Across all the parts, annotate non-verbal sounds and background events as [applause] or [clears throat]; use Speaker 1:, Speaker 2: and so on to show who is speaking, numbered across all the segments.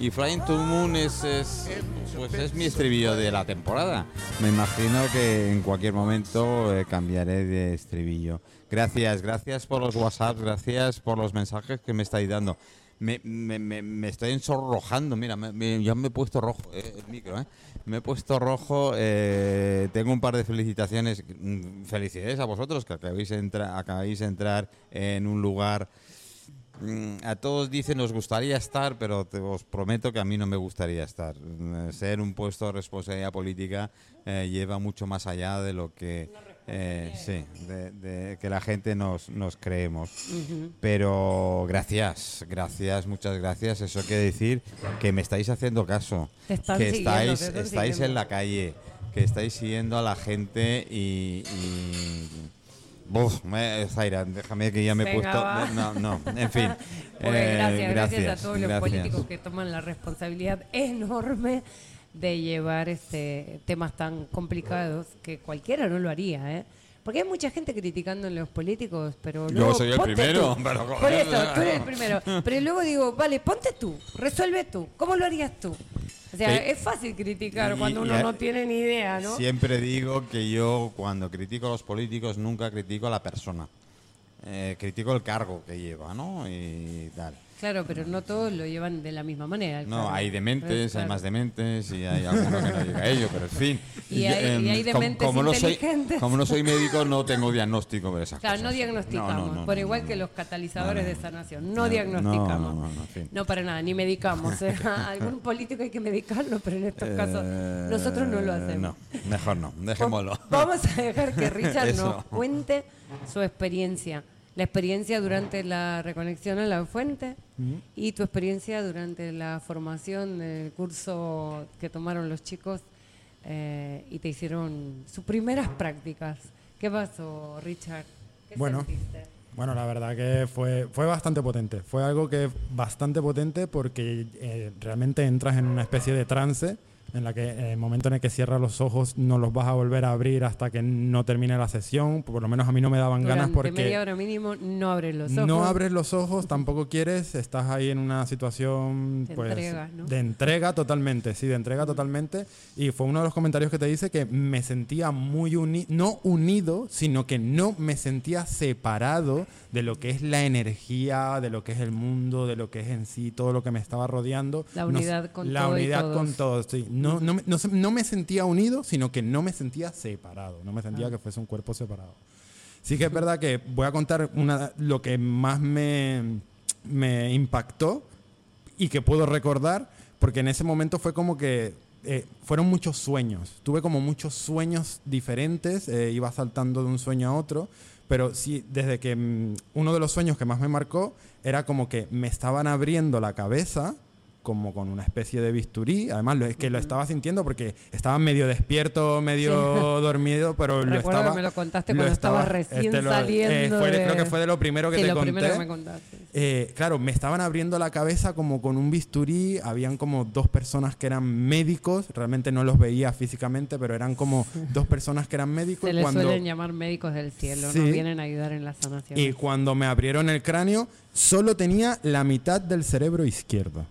Speaker 1: Y Flying to Moon es, es, pues es mi estribillo de la temporada. Me imagino que en cualquier momento eh, cambiaré de estribillo. Gracias, gracias por los WhatsApp, gracias por los mensajes que me estáis dando. Me, me, estoy ensonrojando, mira, ya me he puesto rojo eh, micro, ¿eh? Me he puesto rojo, eh, tengo un par de felicitaciones, mm, felicidades a vosotros que acabáis de, entra- acabáis de entrar en un lugar A todos dicen nos gustaría estar, pero te- os prometo que a mí no me gustaría estar. Mm, Ser un puesto de responsabilidad política eh, lleva mucho más allá de lo que eh, sí, de, de que la gente nos, nos creemos. Pero gracias, gracias, muchas gracias. Eso quiere decir que me estáis haciendo caso, que estáis, estáis en la calle, que estáis siguiendo a la gente y, y Buf, me- Zaira, déjame que ya me he puesto.
Speaker 2: va.
Speaker 1: No, no, en fin. [laughs]
Speaker 2: Pues
Speaker 1: Eh,
Speaker 2: gracias, gracias, a todos los políticos que toman la responsabilidad enorme de llevar este temas tan complicados que cualquiera no lo haría, ¿eh? Porque hay mucha gente criticando a los políticos, pero
Speaker 1: Yo
Speaker 2: luego
Speaker 1: soy el primero,
Speaker 2: tú.
Speaker 1: pero
Speaker 2: Por eso, tú eres el primero. Pero luego digo, vale, ponte tú, resuelve tú. ¿Cómo lo harías tú? Sea, es fácil criticar
Speaker 1: Y-
Speaker 2: cuando uno
Speaker 1: a-
Speaker 2: no tiene ni idea, ¿no?
Speaker 1: Siempre digo que yo, cuando critico a los políticos, nunca critico a la persona. Eh, critico el cargo que lleva, ¿no? Y tal.
Speaker 2: Claro, pero no todos lo llevan de la misma manera.
Speaker 1: No,
Speaker 2: claro.
Speaker 1: hay dementes, hay
Speaker 2: Claro.
Speaker 1: más dementes y hay alguno que no llega a ello, pero en fin.
Speaker 2: Y
Speaker 1: Yo,
Speaker 2: hay-
Speaker 1: em,
Speaker 2: y hay dementes
Speaker 1: como, no soy,
Speaker 2: inteligentes.
Speaker 1: como no soy médico, no tengo diagnóstico de esas
Speaker 2: Claro,
Speaker 1: cosas.
Speaker 2: no diagnosticamos,
Speaker 1: No, no,
Speaker 2: por igual que los catalizadores de sanación,
Speaker 1: no,
Speaker 2: no,
Speaker 1: no,
Speaker 2: diagnosticamos.
Speaker 1: no, no, no, en fin.
Speaker 2: No, para nada, ni medicamos. ¿eh? [laughs] Algún político hay que medicarlo, pero en estos casos
Speaker 1: Eh,
Speaker 2: nosotros no lo hacemos.
Speaker 1: No, mejor no, dejémoslo.
Speaker 2: Vamos a dejar que Richard [laughs] nos cuente su experiencia. La experiencia durante la reconexión a la fuente y tu experiencia durante la formación del curso que tomaron los chicos eh, y te hicieron sus primeras prácticas. ¿Qué pasó, Richard? ¿Qué
Speaker 3: Bueno.
Speaker 2: sentiste?
Speaker 3: Bueno, la verdad que fue, fue bastante potente. Fue algo que es bastante potente porque eh, realmente entras en una especie de trance en la que en el momento en el que cierras los ojos no los vas a volver a abrir hasta que no termine la sesión. Por lo menos a mí no me daban ganas
Speaker 2: Durante
Speaker 3: porque
Speaker 2: media hora mínimo no abres los ojos.
Speaker 3: no abres los ojos, tampoco quieres, estás ahí en una situación
Speaker 2: De
Speaker 3: pues,
Speaker 2: entrega, ¿no?
Speaker 3: de entrega totalmente, sí, de entrega totalmente. Y fue uno de los comentarios que te dice que me sentía muy unido, no unido, sino que no me sentía separado de lo que es la energía, de lo que es el mundo, de lo que es en sí, todo lo que me estaba rodeando.
Speaker 2: La
Speaker 3: No-
Speaker 2: unidad con
Speaker 3: la
Speaker 2: todo y
Speaker 3: unidad
Speaker 2: todos.
Speaker 3: con todo, sí. No, no, me- no no me sentía unido, sino que no me sentía separado, no me sentía
Speaker 2: Ah.
Speaker 3: que fuese un cuerpo separado. Sí que es verdad que voy a contar una, lo que más me, me impactó y que puedo recordar, porque en ese momento fue como que eh, fueron muchos sueños. Tuve como muchos sueños diferentes, eh, iba saltando de un sueño a otro, pero sí, desde que mm, uno de los sueños que más me marcó era como que me estaban abriendo la cabeza como con una especie de bisturí. Además, lo, es que lo estaba sintiendo porque estaba medio despierto, medio [laughs] dormido, pero lo
Speaker 2: Recuerdo que
Speaker 3: estaba...
Speaker 2: me lo contaste
Speaker 3: lo
Speaker 2: cuando
Speaker 3: estaba-
Speaker 2: recién
Speaker 3: este, lo- eh,
Speaker 2: saliendo
Speaker 3: fue de- Creo que fue de lo primero que
Speaker 2: Sí,
Speaker 3: te
Speaker 2: lo
Speaker 3: conté.
Speaker 2: primero que me contaste.
Speaker 3: Eh, claro, me estaban abriendo la cabeza como con un bisturí. Habían como dos personas que eran médicos. Realmente no los veía físicamente, pero eran como [laughs] dos personas que eran médicos.
Speaker 2: Se les
Speaker 3: cuando,
Speaker 2: suelen llamar médicos del cielo,
Speaker 3: Sí.
Speaker 2: nos vienen a ayudar en la sanación.
Speaker 3: y cuando me abrieron el cráneo, solo tenía la mitad del cerebro izquierdo.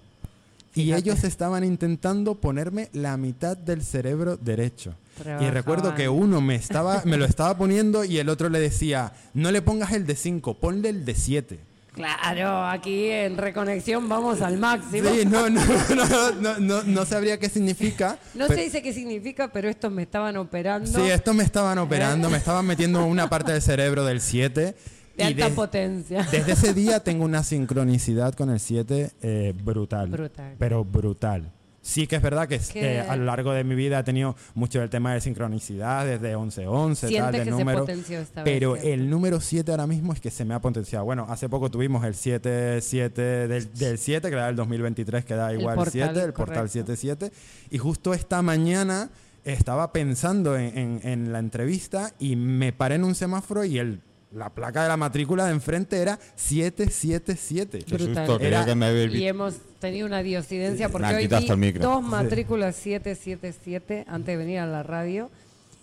Speaker 3: Y ellos estaban intentando ponerme la mitad del cerebro derecho. Y recuerdo que uno me, estaba, me lo estaba poniendo y el otro le decía, no le pongas el de 5, ponle el de 7.
Speaker 2: Claro, aquí en Reconexión vamos al máximo.
Speaker 3: Sí, no, no, [laughs] no, no, no, sabría qué significa.
Speaker 2: No se dice qué significa, pero estos me estaban operando
Speaker 3: Sí, esto me estaban operando, me estaban metiendo una parte del cerebro del 7.
Speaker 2: De alta potencia. [laughs]
Speaker 3: Desde ese día tengo una sincronicidad con el 7 eh, brutal.
Speaker 2: Brutal.
Speaker 3: Pero brutal. Sí que es verdad que eh, a lo largo de mi vida he tenido mucho el tema de sincronicidad, desde 11-11, tal, del número.
Speaker 2: esta vez.
Speaker 3: Pero
Speaker 2: ¿cierto?
Speaker 3: el número 7 ahora mismo es que se me ha potenciado. Bueno, hace poco tuvimos el 7, 7 del, del 7, que era el 2023, que da
Speaker 2: El
Speaker 3: igual
Speaker 2: portal,
Speaker 3: 7, el portal
Speaker 2: correcto.
Speaker 3: 77. Y justo esta mañana estaba pensando en, en- en la entrevista y me paré en un semáforo y el, la placa de la matrícula de enfrente era 777.
Speaker 1: Qué
Speaker 2: Brutal.
Speaker 1: susto, creía
Speaker 3: Era-
Speaker 1: que me había
Speaker 2: Y hemos tenido una diosidencia porque hoy
Speaker 1: quitaste
Speaker 2: vi
Speaker 1: el micro.
Speaker 2: dos matrículas 777 antes de venir a la radio.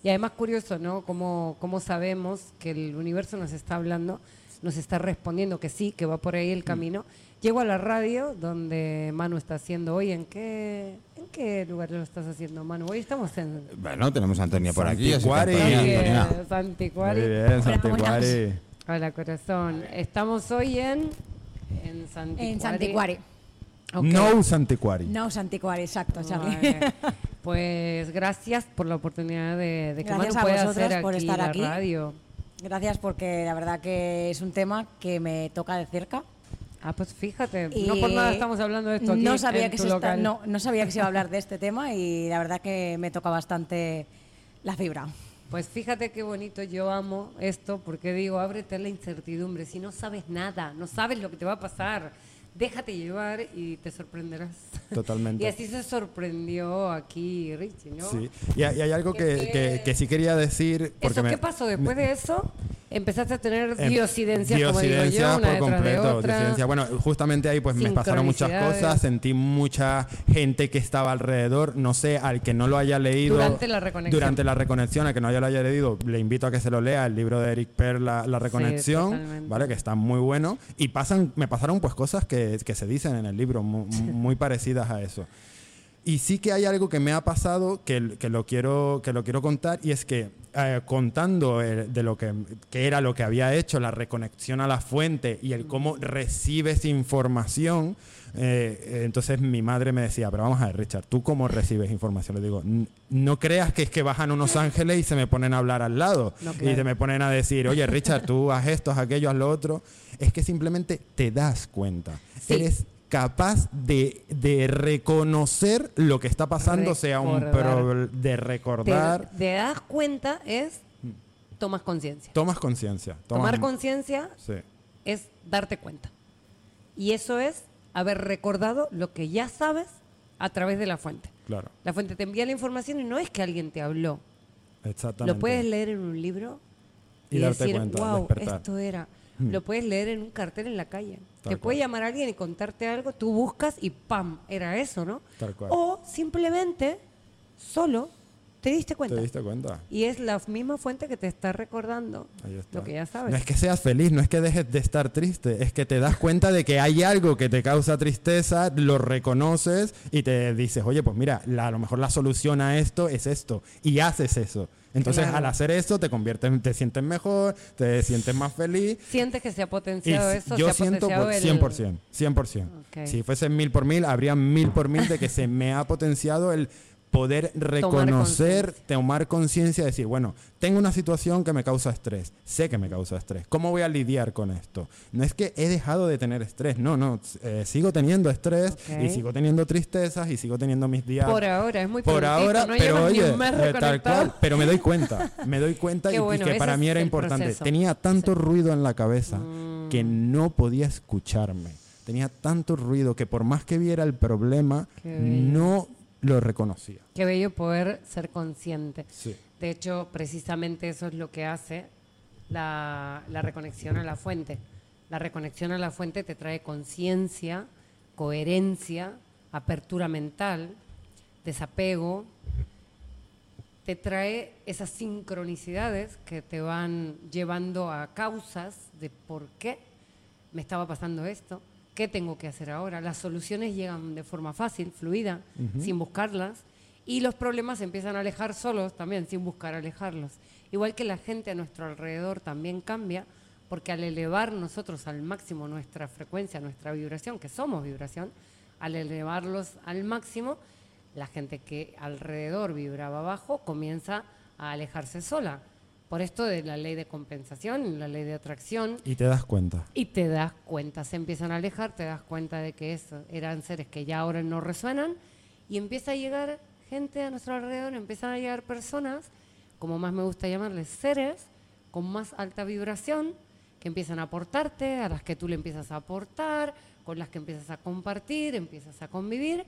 Speaker 2: Y además curioso, ¿no? Cómo, cómo sabemos que el universo nos está hablando nos está respondiendo que sí, que va por ahí el camino. Llego a la radio donde Manu está haciendo hoy. ¿En qué, en qué lugar lo estás haciendo, Manu? Hoy estamos en
Speaker 1: Bueno, tenemos a Antonia por aquí. así que,
Speaker 3: Santicuari.
Speaker 2: Eh, Santicuari.
Speaker 3: Muy bien,
Speaker 4: Hola,
Speaker 3: Santiaguari.
Speaker 2: Hola, corazón. Estamos hoy en, en Santicuari.
Speaker 4: En Santicuari.
Speaker 2: Ok.
Speaker 3: No Santicuari.
Speaker 4: No Santicuari, exacto, Charlie.
Speaker 2: Vale. [laughs] Pues gracias por la oportunidad de, de que
Speaker 4: Gracias
Speaker 2: Manu
Speaker 4: a
Speaker 2: pueda
Speaker 4: vosotros
Speaker 2: hacer
Speaker 4: por
Speaker 2: aquí
Speaker 4: estar
Speaker 2: la
Speaker 4: aquí.
Speaker 2: radio.
Speaker 4: Gracias porque la verdad que es un tema que me toca de cerca.
Speaker 2: Ah, pues fíjate,
Speaker 4: Y
Speaker 2: no por nada estamos hablando de esto aquí
Speaker 4: no sabía
Speaker 2: en
Speaker 4: que
Speaker 2: tu
Speaker 4: se está-
Speaker 2: local.
Speaker 4: no, no sabía que se iba a hablar de este tema y la verdad que me toca bastante la fibra.
Speaker 2: Pues fíjate qué bonito, yo amo esto porque digo, ábrete a la incertidumbre. Si no sabes nada, no sabes lo que te va a pasar, déjate llevar y te sorprenderás.
Speaker 3: Totalmente. [laughs]
Speaker 2: Y así se sorprendió aquí Richie, ¿no?
Speaker 3: Sí. Y, hay y hay algo
Speaker 2: Que
Speaker 3: que,
Speaker 2: fue-
Speaker 3: que- que sí quería decir. Porque
Speaker 2: ¿Eso
Speaker 3: me-
Speaker 2: qué pasó? Después de eso, empezaste a tener
Speaker 3: Em,
Speaker 2: diosidencias, como digo yo, una
Speaker 3: por
Speaker 2: detrás de
Speaker 3: completo.
Speaker 2: otra.
Speaker 3: Bueno, justamente ahí pues me pasaron muchas cosas, sentí mucha gente que estaba alrededor, no sé, al que no lo haya leído.
Speaker 2: Durante la reconexión.
Speaker 3: Durante la reconexión, al que no haya lo haya leído, le invito a que se lo lea, el libro de Eric Per, La, la reconexión,
Speaker 2: totalmente.
Speaker 3: ¿vale? Que está muy bueno. Y pasan, me pasaron pues cosas que, que se dicen en el libro, mu- muy, parecidas a eso. Y sí que hay algo que me ha pasado que, que lo, quiero, que lo quiero contar y es que eh, contando el- de lo que, que era lo que había hecho, la reconexión a la fuente y el cómo recibes información, eh, eh, entonces mi madre me decía, pero vamos a ver, Richard, ¿tú cómo recibes información? Le digo, "N- no creas que es que bajan unos ángeles y se me ponen a hablar al lado
Speaker 2: No,
Speaker 3: y se me ponen a decir, oye, Richard, tú haz esto, haz aquello, haz lo otro. Es que simplemente te das cuenta.
Speaker 2: Sí.
Speaker 3: Eres capaz de, de reconocer lo que está pasando, sea un pro- de recordar.
Speaker 2: te das cuenta es, tomas conciencia.
Speaker 3: Tomas conciencia.
Speaker 2: Tomar conciencia
Speaker 3: Sí,
Speaker 2: es darte cuenta. Y eso es haber recordado lo que ya sabes a través de la fuente.
Speaker 3: claro.
Speaker 2: La fuente te envía la información y no es que alguien te habló.
Speaker 3: Exactamente.
Speaker 2: Lo puedes leer en un libro
Speaker 3: Y
Speaker 2: y,
Speaker 3: darte
Speaker 2: decir,
Speaker 3: cuenta,
Speaker 2: wow,
Speaker 3: despertar".
Speaker 2: esto era.
Speaker 3: Mm.
Speaker 2: Lo puedes leer en un cartel en la calle.
Speaker 3: Tal
Speaker 2: te puede llamar alguien y contarte algo, tú buscas y ¡pam! Era eso, ¿no?
Speaker 3: Tal cual.
Speaker 2: O simplemente, solo, te diste cuenta.
Speaker 3: ¿Te diste cuenta?
Speaker 2: Y es la misma fuente que te está recordando
Speaker 3: está.
Speaker 2: lo que ya sabes.
Speaker 3: No es que seas feliz, no es que dejes de estar triste, es que te das cuenta de que hay algo que te causa tristeza, lo reconoces y te dices, oye, pues mira, la- a lo mejor la solución a esto es esto, y haces eso. Entonces,
Speaker 2: Claro.
Speaker 3: al hacer eso, te conviertes, te sientes mejor, te sientes más feliz.
Speaker 2: ¿Sientes que se ha
Speaker 3: Y
Speaker 2: potenciado
Speaker 3: si-
Speaker 2: eso?
Speaker 3: yo
Speaker 2: ¿Se ha
Speaker 3: siento por
Speaker 2: el-
Speaker 3: 100%, 100%.
Speaker 2: Ok.
Speaker 3: Si fuese mil por mil, habría mil por mil de que [laughs] se me ha potenciado el poder reconocer, tomar conciencia, decir, bueno, tengo una situación que me causa estrés, sé que me causa estrés, ¿cómo voy a lidiar con esto? No es que he dejado de tener estrés, no, no, eh, sigo teniendo estrés y sigo teniendo tristezas y sigo teniendo mis días
Speaker 2: Por ahora, es muy
Speaker 3: por ahora,
Speaker 2: no
Speaker 3: pero oye, eh, tal cual, pero me doy cuenta, [laughs] me doy cuenta y, y
Speaker 2: bueno,
Speaker 3: que para mí era importante.
Speaker 2: proceso.
Speaker 3: Tenía tanto ruido en la cabeza
Speaker 2: Mm.
Speaker 3: que no podía escucharme. Tenía tanto ruido que por más que viera el problema, no lo reconocía.
Speaker 2: Qué bello poder ser consciente.
Speaker 3: Sí.
Speaker 2: De hecho, precisamente eso es lo que hace la, la reconexión a la fuente. La reconexión a la fuente te trae conciencia, coherencia, apertura mental, desapego, te trae esas sincronicidades que te van llevando a causas de por qué me estaba pasando esto, qué tengo que hacer ahora. Las soluciones llegan de forma fácil, fluida, sin buscarlas, y los problemas se empiezan a alejar solos también, sin buscar alejarlos. Igual que la gente a nuestro alrededor también cambia, porque al elevar nosotros al máximo nuestra frecuencia, nuestra vibración, que somos vibración, al elevarlos al máximo, la gente que alrededor vibraba bajo comienza a alejarse sola. Por esto de la ley de compensación, la ley de atracción,
Speaker 3: Y te das cuenta.
Speaker 2: y te das cuenta, se empiezan a alejar, te das cuenta de que eso eran seres que ya ahora no resuenan y empieza a llegar gente a nuestro alrededor, empiezan a llegar personas, como más me gusta llamarles seres, con más alta vibración, que empiezan a aportarte, a las que tú le empiezas a aportar, con las que empiezas a compartir, empiezas a convivir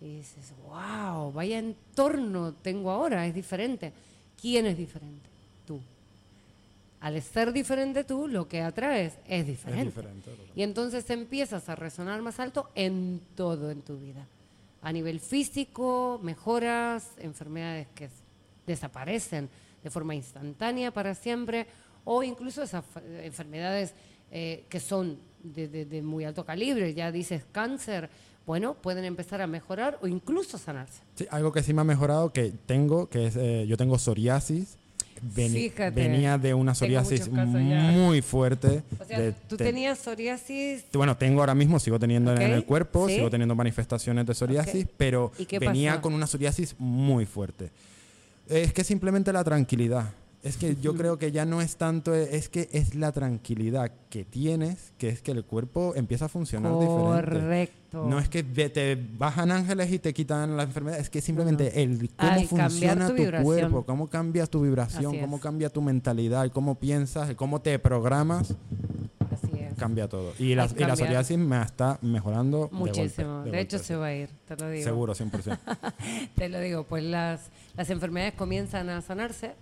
Speaker 2: y dices, wow, vaya entorno tengo ahora, es diferente. ¿Quién es diferente? Al ser diferente tú, lo que atraes es diferente. y entonces empiezas a resonar más alto en todo en tu vida. A nivel físico, mejoras, enfermedades que desaparecen de forma instantánea para siempre, o incluso esas enfermedades eh, que son de, de- de muy alto calibre, ya dices cáncer, bueno, pueden empezar a mejorar o incluso sanarse.
Speaker 3: Sí, algo que sí me ha mejorado que tengo, que es, eh, yo tengo psoriasis. Veni-
Speaker 2: Fíjate,
Speaker 3: venía de una psoriasis muy fuerte.
Speaker 2: O sea,
Speaker 3: de-
Speaker 2: tú
Speaker 3: te-
Speaker 2: tenías psoriasis,
Speaker 3: Bueno, tengo ahora mismo, sigo teniendo en- en el cuerpo,
Speaker 2: sí.
Speaker 3: sigo teniendo manifestaciones de psoriasis,
Speaker 2: Ok.
Speaker 3: pero
Speaker 2: ¿Y qué
Speaker 3: venía
Speaker 2: pasó?
Speaker 3: con una psoriasis muy fuerte. Es que simplemente la tranquilidad. Es que yo creo que ya no es tanto, es que es la tranquilidad que tienes, que es que el cuerpo empieza a funcionar diferente.
Speaker 2: correcto.
Speaker 3: No es que te bajan ángeles y te quitan la enfermedad, es que simplemente el cómo funciona
Speaker 2: tu
Speaker 3: cuerpo, cómo cambia tu vibración, cómo cambia tu mentalidad, cómo piensas, cómo te programas,
Speaker 2: Así es.
Speaker 3: cambia todo. Y la, y la psoriasis me está mejorando de
Speaker 2: Muchísimo. de hecho,
Speaker 3: golpe,
Speaker 2: se va a ir, te lo digo.
Speaker 3: Seguro, 100%. [laughs]
Speaker 2: Te lo digo, pues las, las enfermedades comienzan a sanarse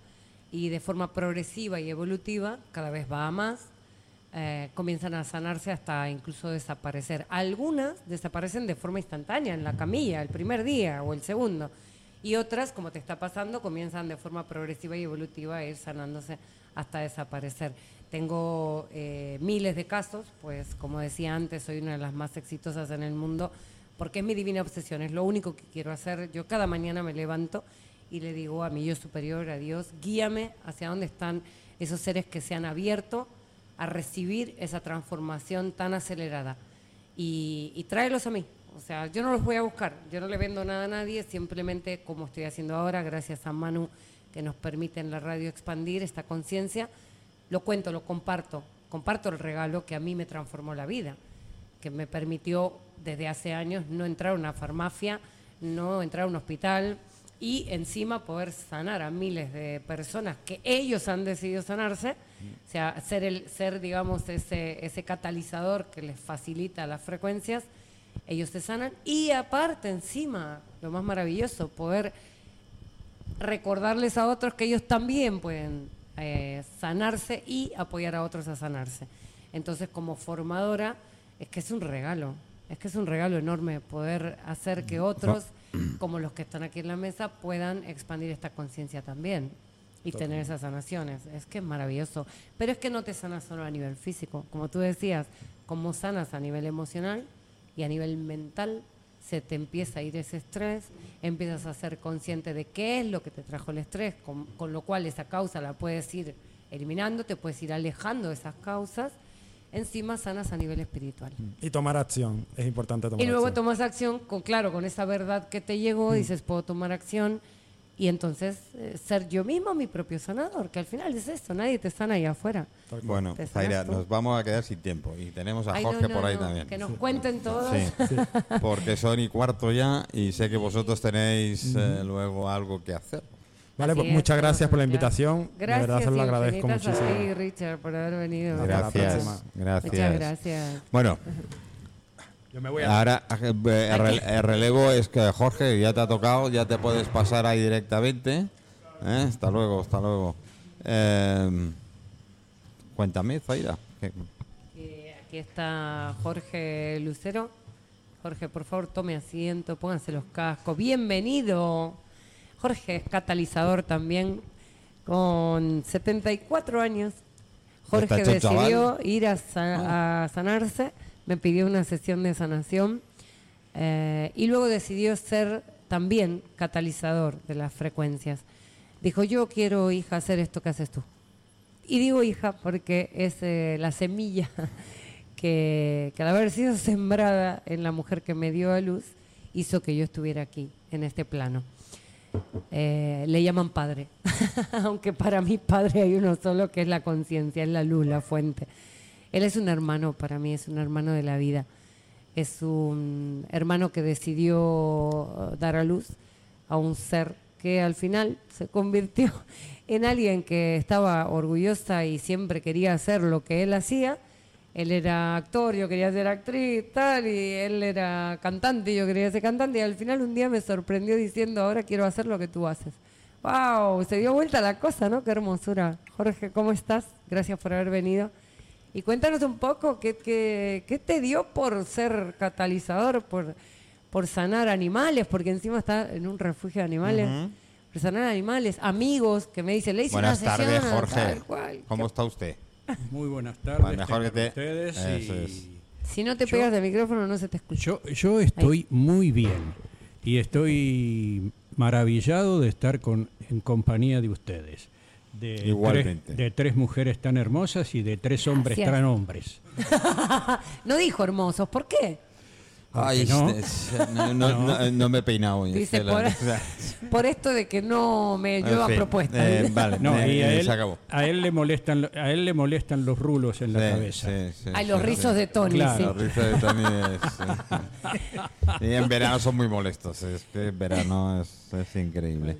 Speaker 2: y de forma progresiva y evolutiva, cada vez va a más, eh, comienzan a sanarse hasta incluso desaparecer. Algunas desaparecen de forma instantánea, en la camilla, el primer día o el segundo. Y otras, como te está pasando, comienzan de forma progresiva y evolutiva a ir sanándose hasta desaparecer. Tengo eh, miles de casos, pues como decía antes, soy una de las más exitosas en el mundo, porque es mi divina obsesión, es lo único que quiero hacer. Yo cada mañana me levanto y le digo a mi yo superior, a Dios, guíame hacia dónde están esos seres que se han abierto a recibir esa transformación tan acelerada. Y, tráelos a mí. O sea, yo no los voy a buscar, yo no le vendo nada a nadie, simplemente como estoy haciendo ahora, gracias a Manu que nos permite en la radio expandir esta conciencia, lo cuento, lo comparto, comparto el regalo que a mí me transformó la vida, que me permitió desde hace años no entrar a una farmacia, no entrar a un hospital y encima poder sanar a miles de personas que ellos han decidido sanarse, o sea, ser, el, ser digamos, ese, ese catalizador que les facilita las frecuencias, ellos se sanan y aparte encima, lo más maravilloso, poder recordarles a otros que ellos también pueden eh, sanarse y apoyar a otros a sanarse. Entonces, como formadora, es que es un regalo, es que es un regalo enorme poder hacer que otros, como los que están aquí en la mesa, puedan expandir esta conciencia también y tener esas sanaciones. Es que es maravilloso. Pero es que no te sanas solo a nivel físico, como tú decías, como sanas a nivel emocional y a nivel mental, se te empieza a ir ese estrés, empiezas a ser consciente de qué es lo que te trajo el estrés, con, con lo cual esa causa la puedes ir eliminando, te puedes ir alejando de esas causas, encima sanas a nivel espiritual.
Speaker 3: Y tomar acción, es importante tomar
Speaker 2: Y luego
Speaker 3: acción.
Speaker 2: tomas acción, con, claro, con esa verdad que te llegó, dices, puedo tomar acción y entonces eh, ser yo mismo mi propio sanador, que al final es esto, nadie te sana allá afuera.
Speaker 1: Bueno, Zaira,
Speaker 2: tú.
Speaker 1: nos vamos a quedar sin tiempo y tenemos a
Speaker 2: Ay,
Speaker 1: Jorge
Speaker 2: no,
Speaker 1: por ahí
Speaker 2: no,
Speaker 1: también.
Speaker 2: Que nos cuenten todos.
Speaker 1: Sí, [laughs] porque son y cuarto ya y sé que vosotros tenéis eh, luego algo que hacer.
Speaker 3: Vale,
Speaker 2: Así
Speaker 3: pues
Speaker 2: es,
Speaker 3: muchas gracias por la invitación.
Speaker 2: Gracias,
Speaker 3: de verdad se lo agradezco muchísimo.
Speaker 2: a ti, Richard, por haber venido.
Speaker 3: Hasta la
Speaker 1: Gracias,
Speaker 3: próxima.
Speaker 1: gracias.
Speaker 2: Muchas gracias.
Speaker 1: Bueno,
Speaker 3: Yo me voy a...
Speaker 1: ahora eh, el rele- el relevo es que Jorge ya te ha tocado, ya te puedes pasar ahí directamente. ¿eh? Hasta luego, hasta luego. Eh, cuéntame, Zaira.
Speaker 2: Eh, aquí está Jorge Lucero. Jorge, por favor, tome asiento, pónganse los cascos. Bienvenido. Jorge es catalizador también, con 74 años. Jorge
Speaker 1: hecho
Speaker 2: decidió
Speaker 1: chaval.
Speaker 2: ir a, sa- a sanarse, me pidió una sesión de sanación eh, y luego decidió ser también catalizador de las frecuencias. Dijo, yo quiero, hija, hacer esto que haces tú. Y digo hija porque es eh, la semilla [laughs] que, que al haber sido [laughs] sembrada en la mujer que me dio a luz, hizo que yo estuviera aquí, en este plano. Eh, le llaman padre, [laughs] aunque para mí padre hay uno solo que es la conciencia, es la luz, la fuente. Él es un hermano para mí, es un hermano de la vida. Es un hermano que decidió eh, dar a luz a un ser que al final se convirtió [laughs] en alguien que estaba orgullosa y siempre quería hacer lo que él hacía. Él era actor, yo quería ser actriz, tal, y él era cantante, y yo quería ser cantante, y al final un día me sorprendió diciendo, ahora quiero hacer lo que tú haces. ¡Wow! Se dio vuelta la cosa, ¿no? Qué hermosura. Jorge, ¿cómo estás? Gracias por haber venido. Y cuéntanos un poco qué, qué, qué te dio por ser catalizador, por, por sanar animales, porque encima está en un refugio de animales. sanar animales, amigos que me dicen, le hice
Speaker 1: Buenas
Speaker 2: una
Speaker 1: tardes, Jorge.
Speaker 2: tal cual".
Speaker 1: ¿Cómo está usted?
Speaker 5: Muy buenas tardes.
Speaker 1: Bueno, mejor que te-
Speaker 5: ustedes
Speaker 1: Eso
Speaker 5: y
Speaker 1: es.
Speaker 2: Si no te
Speaker 5: Yo-
Speaker 2: pegas del micrófono no se te escucha.
Speaker 5: Yo, yo estoy muy bien y estoy maravillado de estar con, en compañía de ustedes. De
Speaker 1: Igualmente.
Speaker 5: Tres, de tres mujeres tan hermosas y de tres hombres
Speaker 2: Gracias.
Speaker 5: tan hombres. [laughs]
Speaker 2: No dijo hermosos, ¿por qué?
Speaker 1: Ay,
Speaker 5: no?
Speaker 1: este, no, [laughs] no, no, no me he peinado hoy.
Speaker 2: Dice, [laughs] por, esto de que no me lleva
Speaker 1: fin,
Speaker 2: propuestas.
Speaker 1: eh, vale, [laughs]
Speaker 5: No,
Speaker 1: eh,
Speaker 5: y a él,
Speaker 1: se acabó.
Speaker 5: a él le molestan a él le molestan los rulos en la
Speaker 1: Sí,
Speaker 5: cabeza.
Speaker 1: sí, sí,
Speaker 2: Ay, los
Speaker 1: sí,
Speaker 2: rizos
Speaker 1: sí.
Speaker 2: de Tony,
Speaker 5: Claro.
Speaker 1: Los rizos de Tony es, sí. Y en verano son muy molestos. Es que en verano es, es increíble.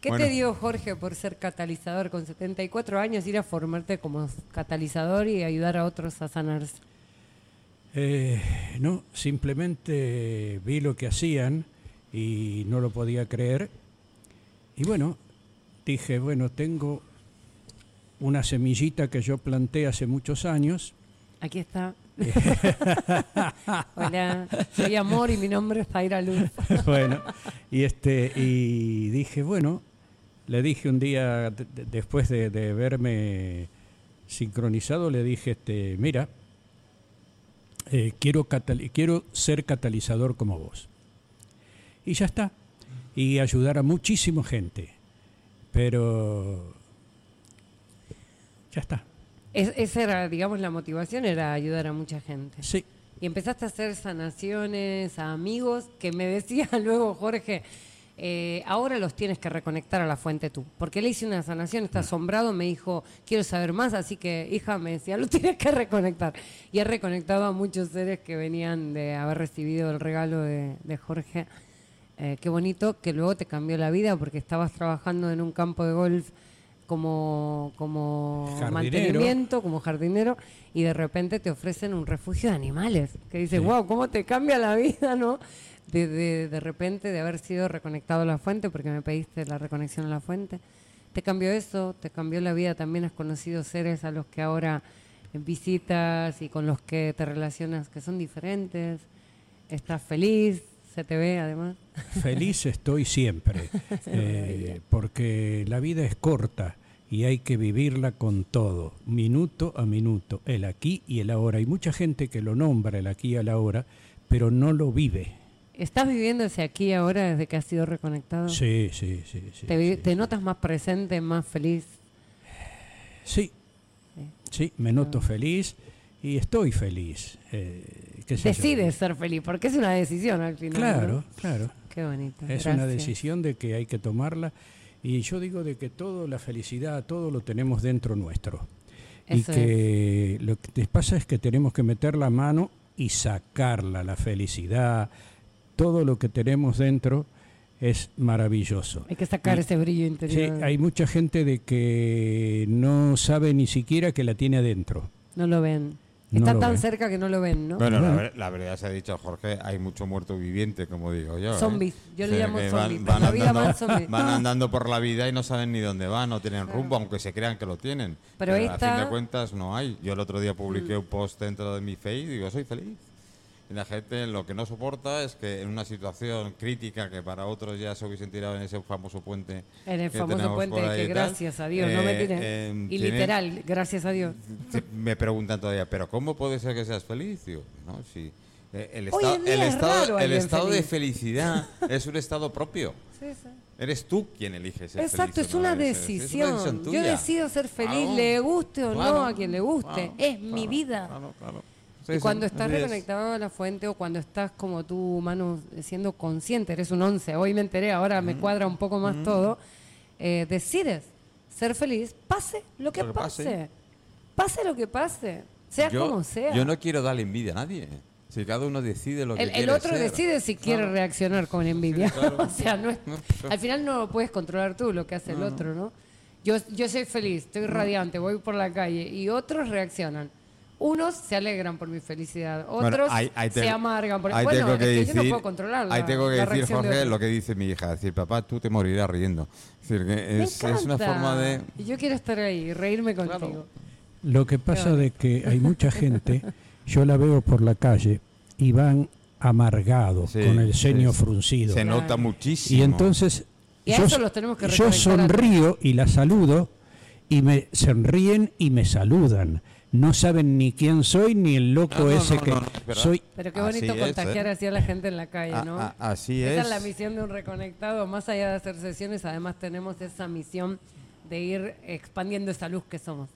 Speaker 2: ¿Qué
Speaker 1: Bueno.
Speaker 2: te dio Jorge por ser catalizador con 74 años, ir a formarte como catalizador y ayudar a otros a sanarse?
Speaker 5: Eh, no, simplemente vi lo que hacían y no lo podía creer. Y bueno, dije, bueno, tengo una semillita que yo planté hace muchos años.
Speaker 2: Aquí está. [laughs] Hola, soy Amor y mi nombre es Zaira Luz. [laughs]
Speaker 5: bueno, y este y dije, bueno, le dije un día de- de- después de, de verme sincronizado, le dije, este, mira, eh, quiero quiero ser catalizador como vos. Y ya está. Y ayudar a muchísima gente. Pero ya está.
Speaker 2: Es- esa era, digamos, la motivación, era ayudar a mucha gente.
Speaker 5: Sí.
Speaker 2: Y empezaste a hacer sanaciones a amigos que me decía [laughs] luego Jorge, eh, ahora los tienes que reconectar a la fuente tú. Porque le hice una sanación, está asombrado, me dijo, quiero saber más, así que hija me decía, lo tienes que reconectar. Y he reconectado a muchos seres que venían de haber recibido el regalo de, de Jorge. Eh, qué bonito que luego te cambió la vida porque estabas trabajando en un campo de golf como, como
Speaker 5: Jardinero.
Speaker 2: mantenimiento, como jardinero, y de repente te ofrecen un refugio de animales. Que dices,
Speaker 5: Sí.
Speaker 2: wow, ¿cómo te cambia la vida, no? De, de, de repente de haber sido reconectado a la fuente, porque me pediste la reconexión a la fuente. Te cambió eso, te cambió la vida, también has conocido seres a los que ahora visitas y con los que te relacionas que son diferentes. Estás feliz, se te ve además.
Speaker 5: Feliz estoy siempre, [laughs] eh, porque la vida es corta y hay que vivirla con todo, minuto a minuto, el aquí y el ahora. Hay mucha gente que lo nombra el aquí y el ahora, pero no lo vive.
Speaker 2: ¿Estás viviendo ese aquí y ahora desde que has sido reconectado?
Speaker 5: Sí, sí, sí. sí,
Speaker 2: ¿Te, vi-
Speaker 5: sí.
Speaker 2: te notas más presente, más feliz?
Speaker 5: Sí, sí, me noto feliz y estoy feliz. eh, qué.
Speaker 2: Decides ser feliz, porque es una decisión al final.
Speaker 5: Claro,
Speaker 2: ¿no?
Speaker 5: claro.
Speaker 2: Qué bonito.
Speaker 5: Es una decisión de que hay que tomarla y yo digo de que todo, la felicidad, todo lo tenemos dentro nuestro. Y
Speaker 2: Eso
Speaker 5: que lo que te pasa es que tenemos que meter la mano y sacarla, la felicidad, todo lo que tenemos dentro es maravilloso.
Speaker 2: Hay que sacar
Speaker 5: Y-
Speaker 2: ese brillo
Speaker 5: Sí,
Speaker 2: interior.
Speaker 5: hay mucha gente de que no sabe ni siquiera que la tiene adentro.
Speaker 2: No lo ven.
Speaker 5: No
Speaker 2: Está tan
Speaker 5: ven.
Speaker 2: cerca que no lo ven, ¿no?
Speaker 1: Bueno, la, ver- la verdad se ha dicho, Jorge, hay mucho muerto viviente, como digo yo. ¿eh?
Speaker 2: Zombies. Yo le llamo zombies.
Speaker 1: Van,
Speaker 2: vida
Speaker 1: andando,
Speaker 2: van
Speaker 1: van andando por la vida y no saben ni dónde van, no tienen rumbo, aunque se crean que lo tienen.
Speaker 2: Pero ahí
Speaker 1: a
Speaker 2: está-
Speaker 1: fin de cuentas no hay. Yo el otro día publiqué un post dentro de mi Face y digo, soy feliz. Y la gente lo que no soporta es que en una situación crítica que para otros ya se hubiesen tirado en ese famoso puente.
Speaker 2: En el famoso puente que
Speaker 1: tal,
Speaker 2: gracias a Dios, no me
Speaker 1: eh,
Speaker 2: tiren.
Speaker 1: eh,
Speaker 2: y literal, gracias a Dios.
Speaker 1: me preguntan todavía, ¿pero cómo puede ser que seas feliz? Digo, no, sí. Eh, El, el
Speaker 2: es
Speaker 1: estado, el estado de felicidad [laughs] es un estado propio.
Speaker 2: Sí, sí.
Speaker 1: Eres tú quien elige ser
Speaker 2: Exacto,
Speaker 1: feliz
Speaker 2: es
Speaker 1: no
Speaker 2: una decisión.
Speaker 1: Es una decisión
Speaker 2: Yo decido ser feliz,
Speaker 1: Claro,
Speaker 2: le guste o
Speaker 1: claro,
Speaker 2: no a quien le guste.
Speaker 1: claro,
Speaker 2: es mi vida.
Speaker 1: claro, claro. Sí,
Speaker 2: y
Speaker 1: sí,
Speaker 2: cuando estás
Speaker 1: es.
Speaker 2: reconectado a la fuente o cuando estás como tú, humano, siendo consciente, eres un once, hoy me enteré, ahora me cuadra un poco más todo, eh, decides ser feliz, pase lo que,
Speaker 1: Lo que
Speaker 2: pase.
Speaker 1: pase.
Speaker 2: pase. lo que pase, sea
Speaker 1: yo,
Speaker 2: como sea.
Speaker 1: Yo no quiero darle envidia a nadie. Si cada uno decide lo que
Speaker 2: el, el
Speaker 1: quiere
Speaker 2: otro
Speaker 1: ser.
Speaker 2: decide si quiere reaccionar con envidia.
Speaker 1: claro. [laughs]
Speaker 2: o sea, no es- al final no lo puedes controlar tú lo que hace el otro, ¿no? Yo, yo soy feliz, estoy radiante, voy por la calle y otros reaccionan. Unos se alegran por mi felicidad,
Speaker 1: Bueno,
Speaker 2: otros
Speaker 1: ahí-
Speaker 2: se amargan por
Speaker 1: ahí
Speaker 2: Bueno,
Speaker 1: tengo
Speaker 2: es
Speaker 1: que
Speaker 2: que
Speaker 1: decir,
Speaker 2: yo no puedo controlar la,
Speaker 1: Ahí tengo que decir,
Speaker 2: de
Speaker 1: Jorge, lo que dice mi hija. Decir, papá, tú te morirás riendo. Es decir, que
Speaker 2: Me
Speaker 1: es, es una forma de...
Speaker 2: Y yo quiero estar ahí, y reírme contigo.
Speaker 5: Lo que pasa de que hay mucha gente, yo la veo por la calle y van amargados,
Speaker 1: Sí,
Speaker 5: con el ceño
Speaker 1: sí,
Speaker 5: fruncido.
Speaker 1: Se nota muchísimo.
Speaker 5: Y entonces
Speaker 2: Y a
Speaker 5: yo,
Speaker 2: eso los tenemos que
Speaker 5: yo sonrío y la saludo y me sonríen y me saludan. No saben ni quién soy ni el loco
Speaker 1: No, no,
Speaker 5: ese
Speaker 1: no,
Speaker 5: que soy.
Speaker 2: Pero qué
Speaker 1: Así
Speaker 2: bonito
Speaker 1: es,
Speaker 2: contagiar
Speaker 1: ¿eh?
Speaker 2: así a la gente en la calle,
Speaker 1: A-
Speaker 2: ¿no?
Speaker 1: a- así
Speaker 2: Esa
Speaker 1: es.
Speaker 2: es la misión de un reconectado. Más allá de hacer sesiones, además tenemos esa misión de ir expandiendo esa luz que somos.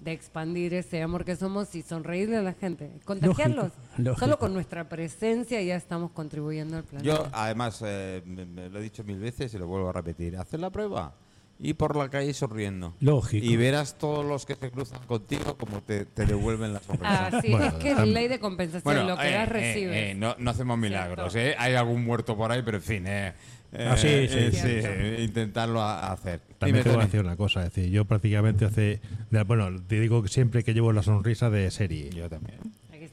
Speaker 2: De expandir ese amor que somos y sonreírle a la gente. Contagiarlos.
Speaker 5: lógico.
Speaker 2: Solo con nuestra presencia ya estamos contribuyendo al planeta.
Speaker 1: Yo, además, eh, me- me lo he dicho mil veces y lo vuelvo a repetir. Haz la prueba y por la calle sonriendo.
Speaker 5: Lógico.
Speaker 1: Y verás todos los que se cruzan contigo como te, te devuelven la sonrisa.
Speaker 2: Ah, sí,
Speaker 3: Bueno,
Speaker 2: es que es ley de compensación. lo que das, recibes.
Speaker 1: eh, no, no hacemos milagros, ¿eh? Hay algún muerto por ahí, pero en fin, eh, eh,
Speaker 5: Ah, sí, sí.
Speaker 1: eh, eh, intentarlo a- hacer.
Speaker 3: También te voy a decir una cosa, es decir, yo prácticamente hace, bueno, te digo que siempre que llevo la sonrisa de serie.
Speaker 1: Yo también.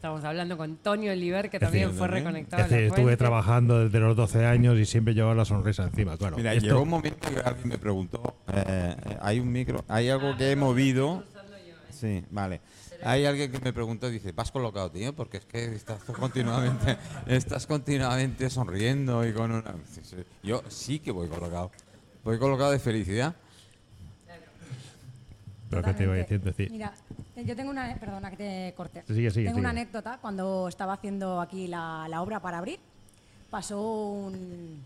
Speaker 2: Estamos hablando con Tonio Oliver, que
Speaker 3: Es decir,
Speaker 2: también fue reconectado.
Speaker 3: Es
Speaker 2: a la
Speaker 3: decir, estuve
Speaker 2: fuente.
Speaker 3: trabajando desde los 12 años y siempre llevaba la sonrisa encima. Claro,
Speaker 1: Mira,
Speaker 3: esto-
Speaker 1: llegó un momento que alguien me preguntó, eh, hay un micro, hay algo que he movido. Sí, vale. Hay alguien que me preguntó, dice, ¿vas colocado, tío? Porque es que estás continuamente, [laughs] estás continuamente sonriendo y con una... Yo sí que voy colocado. Voy colocado de felicidad.
Speaker 3: Pero que te iba decir, decir,
Speaker 4: Mira, yo tengo una, perdona que te corte.
Speaker 3: Sigue, sigue,
Speaker 4: tengo una
Speaker 3: sigue.
Speaker 4: anécdota cuando estaba haciendo aquí la, la obra para abrir. Pasó un,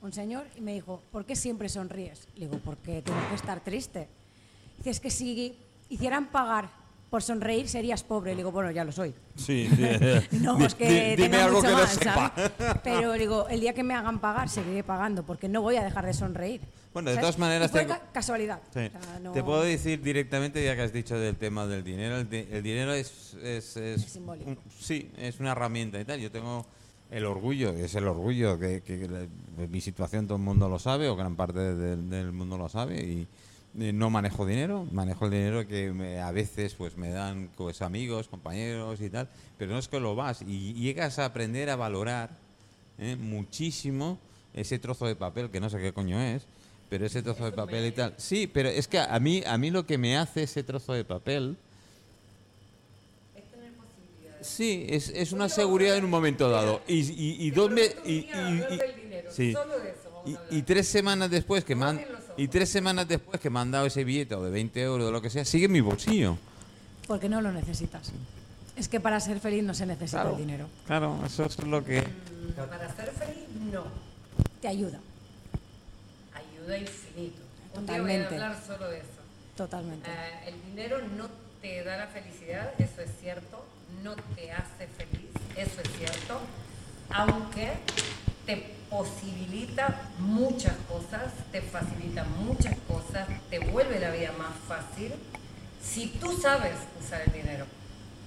Speaker 4: un señor y me dijo, ¿por qué siempre sonríes? Le digo, porque tengo que estar triste. Dice, es que si hicieran pagar por sonreír serías pobre. Le digo, bueno, ya lo soy.
Speaker 1: Sí, [laughs]
Speaker 4: No,
Speaker 1: Di-
Speaker 4: es que
Speaker 1: di- dime
Speaker 4: tenga
Speaker 1: algo
Speaker 4: mucho
Speaker 1: que no
Speaker 4: más,
Speaker 1: sepa.
Speaker 4: ¿sabes? [laughs] Pero digo, el día que me hagan pagar, seguiré pagando, porque no voy a dejar de sonreír.
Speaker 1: Bueno, de
Speaker 4: ¿sabes?
Speaker 1: todas maneras
Speaker 4: Y fue
Speaker 1: tengo-
Speaker 4: ca- casualidad.
Speaker 1: Sí.
Speaker 4: O sea, no-
Speaker 1: Te puedo decir directamente, ya que has dicho del tema del dinero, el, di- el dinero es... es, es
Speaker 4: Es simbólico.
Speaker 1: un- sí, es una herramienta y tal. Yo tengo el orgullo, es el orgullo, que, que la- mi situación todo el mundo lo sabe, o gran parte del, del mundo lo sabe, y, y no manejo dinero, manejo el dinero que me- a veces pues me dan pues, amigos, compañeros y tal, pero no es que lo vas, y llegas a aprender a valorar ¿eh? muchísimo ese trozo de papel, que no sé qué coño es, pero ese trozo de papel y tal. Sí, pero es que a mí, a mí lo que me hace ese trozo de papel... Sí, es, es una seguridad en un momento dado. Y, y, y dónde... Y, y- y- sí. Y, y tres semanas después que me han, y tres semanas después que me han dado ese billete o de 20 euros o lo que sea, sigue en mi bolsillo.
Speaker 4: Porque no lo necesitas. Es que para ser feliz no se necesita
Speaker 1: Claro.
Speaker 4: el dinero.
Speaker 1: Claro, eso es lo que...
Speaker 2: Para ser feliz, no.
Speaker 4: Te ayuda,
Speaker 2: Ayuda infinito. Un día voy a
Speaker 4: Totalmente.
Speaker 2: hablar solo de eso.
Speaker 4: totalmente.
Speaker 2: Eh, el dinero no te da la felicidad, eso es cierto. No te hace feliz, eso es cierto. Aunque te posibilita muchas cosas, te facilita muchas cosas, te vuelve la vida más fácil si tú sabes usar el dinero.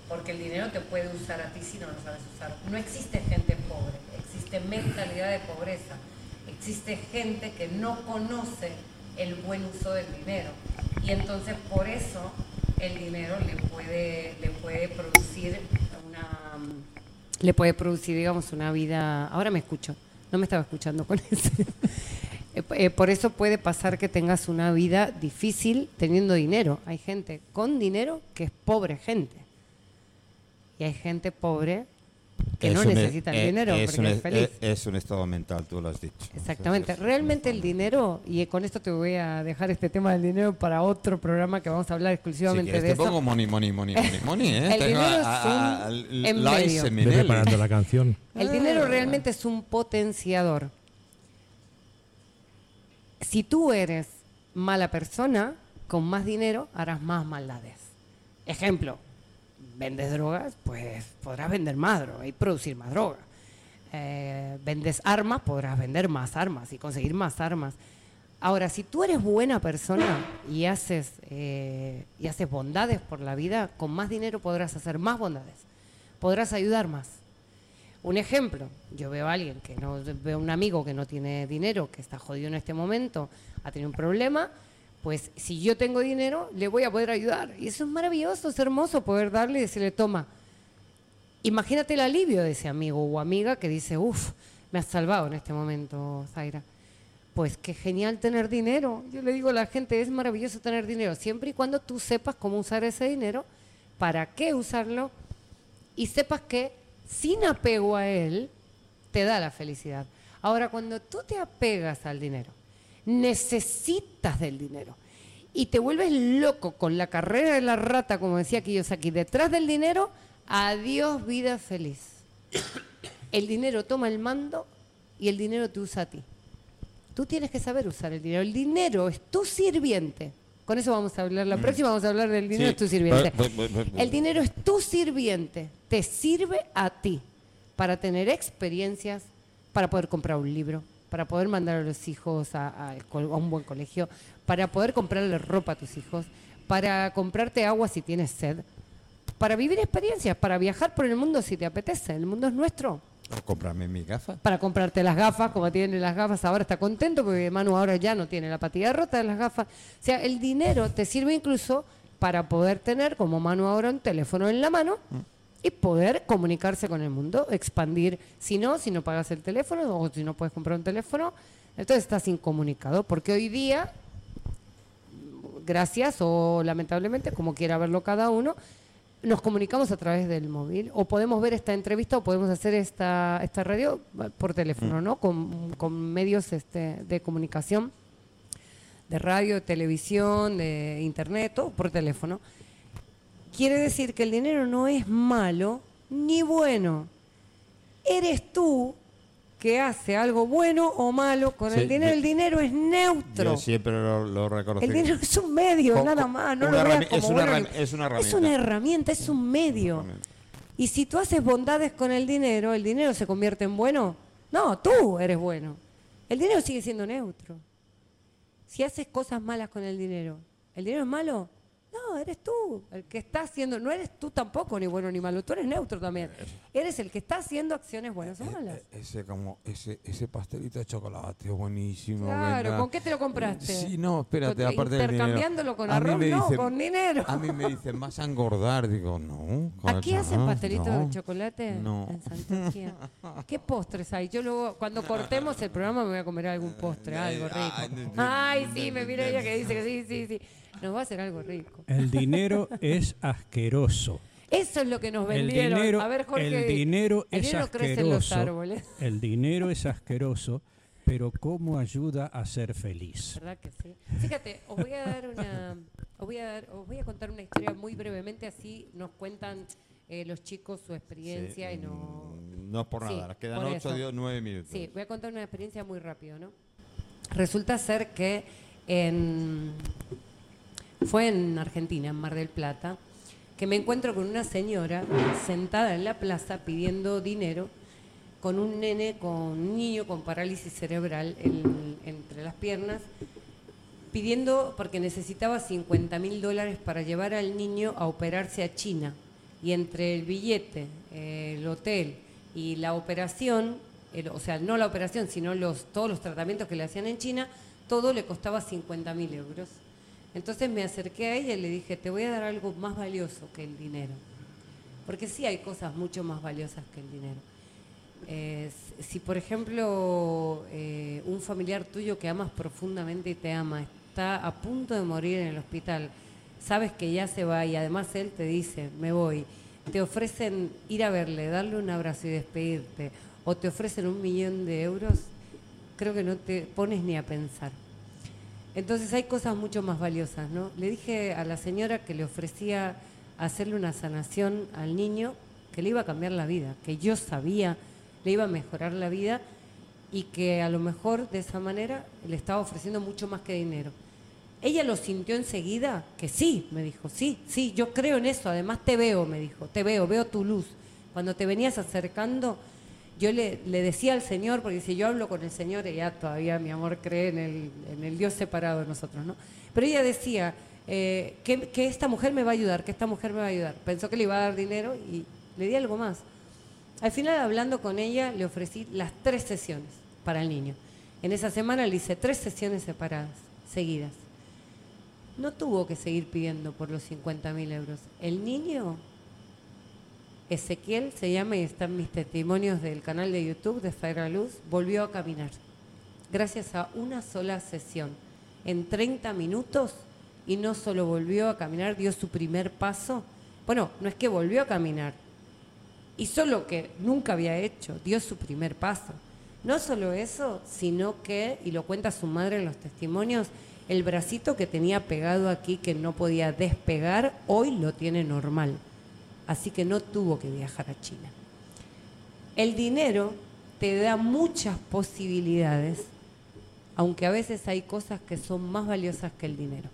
Speaker 2: Porque el dinero te puede usar a ti si no lo sabes usar. No existe gente pobre, existe mentalidad de pobreza. Existe gente que no conoce el buen uso del dinero. Y entonces por eso el dinero le puede, le puede producir una le puede producir, digamos, una vida. Ahora me escucho, no me estaba escuchando con [laughs] ese. Eh, eh, por eso puede pasar que tengas una vida difícil teniendo dinero. Hay gente con dinero que es pobre gente. Y hay gente pobre que no
Speaker 1: un-
Speaker 2: necesita el
Speaker 1: eh,
Speaker 2: dinero
Speaker 1: es
Speaker 2: porque
Speaker 1: un,
Speaker 2: es feliz.
Speaker 1: eh, es un estado mental, tú lo has dicho.
Speaker 2: Exactamente.
Speaker 1: Es- es-
Speaker 2: Realmente el dinero, y con esto te voy a dejar este tema del dinero para otro programa que vamos a hablar
Speaker 1: Si
Speaker 2: exclusivamente
Speaker 1: quieres
Speaker 2: de
Speaker 1: te
Speaker 2: eso.
Speaker 1: pongo money, money, money, money, [laughs] money, ¿eh?
Speaker 2: El
Speaker 1: Tengo
Speaker 2: dinero es
Speaker 1: a- a- a-
Speaker 2: un
Speaker 1: a-
Speaker 3: preparando la canción.
Speaker 2: El dinero realmente es un potenciador. Si tú eres mala persona, con más dinero harás más maldades. Ejemplo, vendes drogas, pues podrás vender más droga y producir más droga. Eh, vendes armas, podrás vender más armas y conseguir más armas. Ahora, si tú eres buena persona y haces, eh, y haces bondades por la vida, con más dinero podrás hacer más bondades. Podrás ayudar más. Un ejemplo, yo veo a alguien que no, veo un amigo que no tiene dinero, que está jodido en este momento, ha tenido un problema, pues si yo tengo dinero, le voy a poder ayudar. Y eso es maravilloso, es hermoso poder darle y decirle, toma. Imagínate el alivio de ese amigo o amiga que dice, uff, me has salvado en este momento, Zaira. Pues qué genial tener dinero. Yo le digo a la gente, es maravilloso tener dinero, siempre y cuando tú sepas cómo usar ese dinero, para qué usarlo y sepas que sin apego a él te da la felicidad. Ahora, cuando tú te apegas al dinero, necesitas del dinero. Y te vuelves loco con la carrera de la rata, como decía Kiyosaki, detrás del dinero, adiós vida feliz. El dinero toma el mando y el dinero te usa a ti. Tú tienes que saber usar el dinero. El dinero es tu sirviente. Con eso vamos a hablar. La próxima vamos a hablar del dinero
Speaker 1: Sí.
Speaker 2: es tu sirviente. El dinero es tu sirviente. Te sirve a ti para tener experiencias, para poder comprar un libro, para poder mandar a los hijos a, un buen colegio, para poder comprarle ropa a tus hijos, para comprarte agua si tienes sed, para vivir experiencias, para viajar por el mundo si te apetece. El mundo es nuestro
Speaker 1: O cómprame mi gafa.
Speaker 2: para comprarte las gafas, como tiene las gafas, ahora está contento porque Manu ahora ya no tiene la patilla rota de las gafas. O sea, el dinero te sirve incluso para poder tener, como Manu ahora, un teléfono en la mano y poder comunicarse con el mundo, expandir. Si no, si no pagas el teléfono o si no puedes comprar un teléfono, entonces estás incomunicado, porque hoy día, gracias o lamentablemente, como quiera verlo cada uno, nos comunicamos a través del móvil o podemos ver esta entrevista o podemos hacer esta, esta radio eh, por teléfono, ¿no? Con, medios este, de comunicación, de radio, de televisión, de internet, todo por teléfono. Quiere decir que el dinero no es malo ni bueno. Eres tú que hace algo bueno o malo con
Speaker 1: Sí,
Speaker 2: el dinero.
Speaker 1: yo-
Speaker 2: El dinero es neutro.
Speaker 1: Yo siempre lo.
Speaker 2: El dinero es un medio, nada más. No lo veas como
Speaker 1: es una
Speaker 2: bueno
Speaker 1: es una
Speaker 2: Es una
Speaker 1: herramienta.
Speaker 2: herramienta, es un medio.
Speaker 1: herramienta.
Speaker 2: Y si tú haces bondades con el dinero, ¿el dinero se convierte en bueno? No, tú eres bueno. El dinero sigue siendo neutro. Si haces cosas malas con el dinero, ¿el dinero es malo? No, eres tú el que está haciendo, no eres tú tampoco ni bueno ni malo, tú eres neutro también. Eres el que está haciendo acciones buenas o malas.
Speaker 1: Eh, Ese como ese ese pastelito de chocolate buenísimo.
Speaker 2: Claro. ¿con qué te lo compraste?
Speaker 1: Sí, no, espérate, aparte del dinero.
Speaker 2: intercambiándolo con arroz, no, con dinero.
Speaker 1: A mí me dicen, vas a engordar. Digo, no.
Speaker 2: ¿Aquí hacen pastelitos
Speaker 1: no.
Speaker 2: de chocolate
Speaker 1: No.
Speaker 2: en Santurquía? ¿Qué postres hay? Yo luego, cuando cortemos el programa, me voy a comer algún postre, [laughs] algo rico.
Speaker 1: Ay,
Speaker 2: sí, me mira ella que dice que sí, sí, sí. Nos va a hacer algo rico.
Speaker 5: El dinero es asqueroso.
Speaker 2: Eso es lo que nos
Speaker 5: El
Speaker 2: vendieron.
Speaker 5: dinero,
Speaker 2: a ver, Jorge.
Speaker 5: el dinero
Speaker 2: el
Speaker 5: es
Speaker 2: dinero crece en los
Speaker 5: asqueroso.
Speaker 2: árboles.
Speaker 5: El dinero es asqueroso, pero ¿cómo ayuda a ser feliz?
Speaker 2: ¿Verdad que sí? Fíjate, os voy a dar una, os voy a dar, os voy a contar una historia muy brevemente, así nos cuentan eh, los chicos su experiencia y no.
Speaker 1: Mm, No es por
Speaker 2: Sí,
Speaker 1: nada, quedan
Speaker 2: por
Speaker 1: 8,
Speaker 2: eso.
Speaker 1: 10, 9 minutos.
Speaker 2: Sí, voy a contar una experiencia muy rápido, ¿no? Resulta ser que en, fue en Argentina, en Mar del Plata, que me encuentro con una señora sentada en la plaza pidiendo dinero con un nene, con un niño con parálisis cerebral en- entre las piernas, pidiendo, porque necesitaba 50 mil dólares para llevar al niño a operarse a China. Y entre el billete, el hotel y la operación, el- o sea, no la operación, sino los, todos los tratamientos que le hacían en China, todo le costaba 50 mil euros. Entonces me acerqué a ella y le dije, te voy a dar algo más valioso que el dinero. Porque sí hay cosas mucho más valiosas que el dinero. Si, por ejemplo, eh, un familiar tuyo que amas profundamente y te ama está a punto de morir en el hospital, sabes que ya se va y además él te dice, me voy, te ofrecen ir a verle, darle un abrazo y despedirte, o te ofrecen un millón de euros, creo que no te pones ni a pensar. Entonces hay cosas mucho más valiosas, ¿no? Le dije a la señora que le ofrecía hacerle una sanación al niño que le iba a cambiar la vida, que yo sabía le iba a mejorar la vida y que a lo mejor de esa manera le estaba ofreciendo mucho más que dinero. Ella lo sintió enseguida, que sí, me dijo, sí, sí, yo creo en eso, además te veo, me dijo, te veo, veo tu luz. Cuando te venías acercando, yo le, le decía al Señor, porque si yo hablo con el Señor, ella todavía, mi amor, cree en el, en el Dios separado de nosotros, ¿no? Pero ella decía eh, que, que esta mujer me va a ayudar, que esta mujer me va a ayudar. Pensó que le iba a dar dinero y le di algo más. Al final, hablando con ella, le ofrecí las tres sesiones para el niño. En esa semana le hice tres sesiones separadas, seguidas. No tuvo que seguir pidiendo por los 50 mil euros. El niño, Ezequiel se llama y están mis testimonios del canal de YouTube de Faira Luz, volvió a caminar. Gracias a una sola sesión. En 30 minutos, y no solo volvió a caminar, dio su primer paso. Bueno, no es que volvió a caminar, hizo lo que nunca había hecho, dio su primer paso. No solo eso, sino que, y lo cuenta su madre en los testimonios, el bracito que tenía pegado aquí que no podía despegar, hoy lo tiene normal. Así que no tuvo que viajar a China. El dinero te da muchas posibilidades, aunque a veces hay cosas que son más valiosas que el dinero.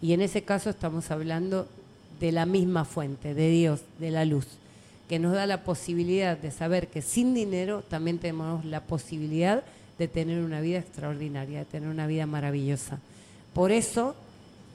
Speaker 2: Y en ese caso estamos hablando de la misma fuente, de Dios, de la luz, que nos da la posibilidad de saber que sin dinero también tenemos la posibilidad de tener una vida extraordinaria, de tener una vida maravillosa. Por eso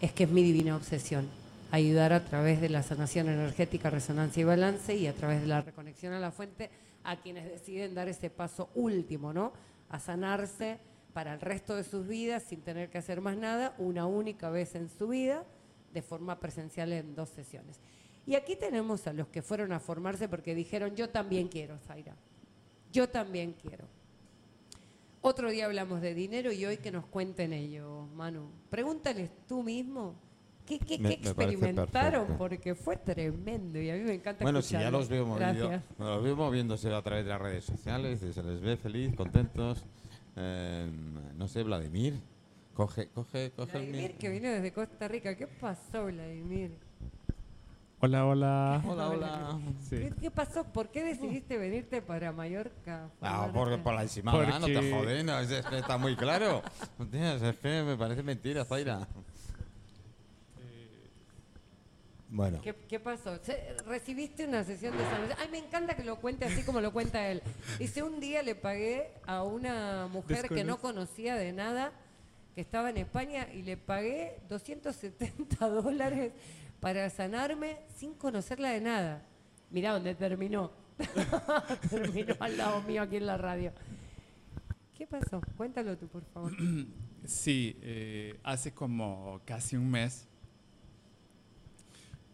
Speaker 2: es que es mi divina obsesión, ayudar a través de la sanación energética, resonancia y balance y a través de la reconexión a la fuente a quienes deciden dar ese paso último, ¿no? A sanarse para el resto de sus vidas sin tener que hacer más nada, una única vez en su vida, de forma presencial en dos sesiones. Y aquí tenemos a los que fueron a formarse porque dijeron, yo también quiero, Zaira, yo también quiero. Otro día hablamos de dinero y hoy que nos cuenten ellos, Manu. Pregúntales tú mismo qué, qué-
Speaker 1: Me-
Speaker 2: experimentaron, porque fue tremendo y a mí me encanta
Speaker 1: Bueno, si ya
Speaker 2: escucharlo.
Speaker 1: los veo, movido- los veo moviéndose a través de las redes sociales, y se les ve feliz, contentos. Eh, no sé, Vladimir, coge, coge, coge el
Speaker 2: Vladimir,
Speaker 1: mi-
Speaker 2: que vino desde Costa Rica. ¿Qué pasó, Vladimir?
Speaker 5: Hola, hola.
Speaker 1: Hola, hola.
Speaker 5: Sí.
Speaker 2: ¿Qué, qué pasó? ¿Por qué decidiste venirte para Mallorca?
Speaker 1: Ah,
Speaker 2: Formarte?
Speaker 1: porque por la encimada, no te
Speaker 5: Porque-
Speaker 1: jodes, no, es, es que está muy claro. [laughs] Es que me parece mentira, Zaira. Bueno,
Speaker 2: ¿Qué, qué pasó? ¿Recibiste una sesión de sanación? Ay, me encanta que lo cuente así como lo cuenta él. Dice, un día le pagué a una mujer que no conocía de nada, que estaba en España, y le pagué 270 [laughs] dólares para sanarme sin conocerla de nada. Mirá dónde terminó. [laughs] terminó al lado mío aquí en la radio. ¿Qué pasó? Cuéntalo tú, por favor. [clears throat]
Speaker 6: Sí, eh, hace como casi un mes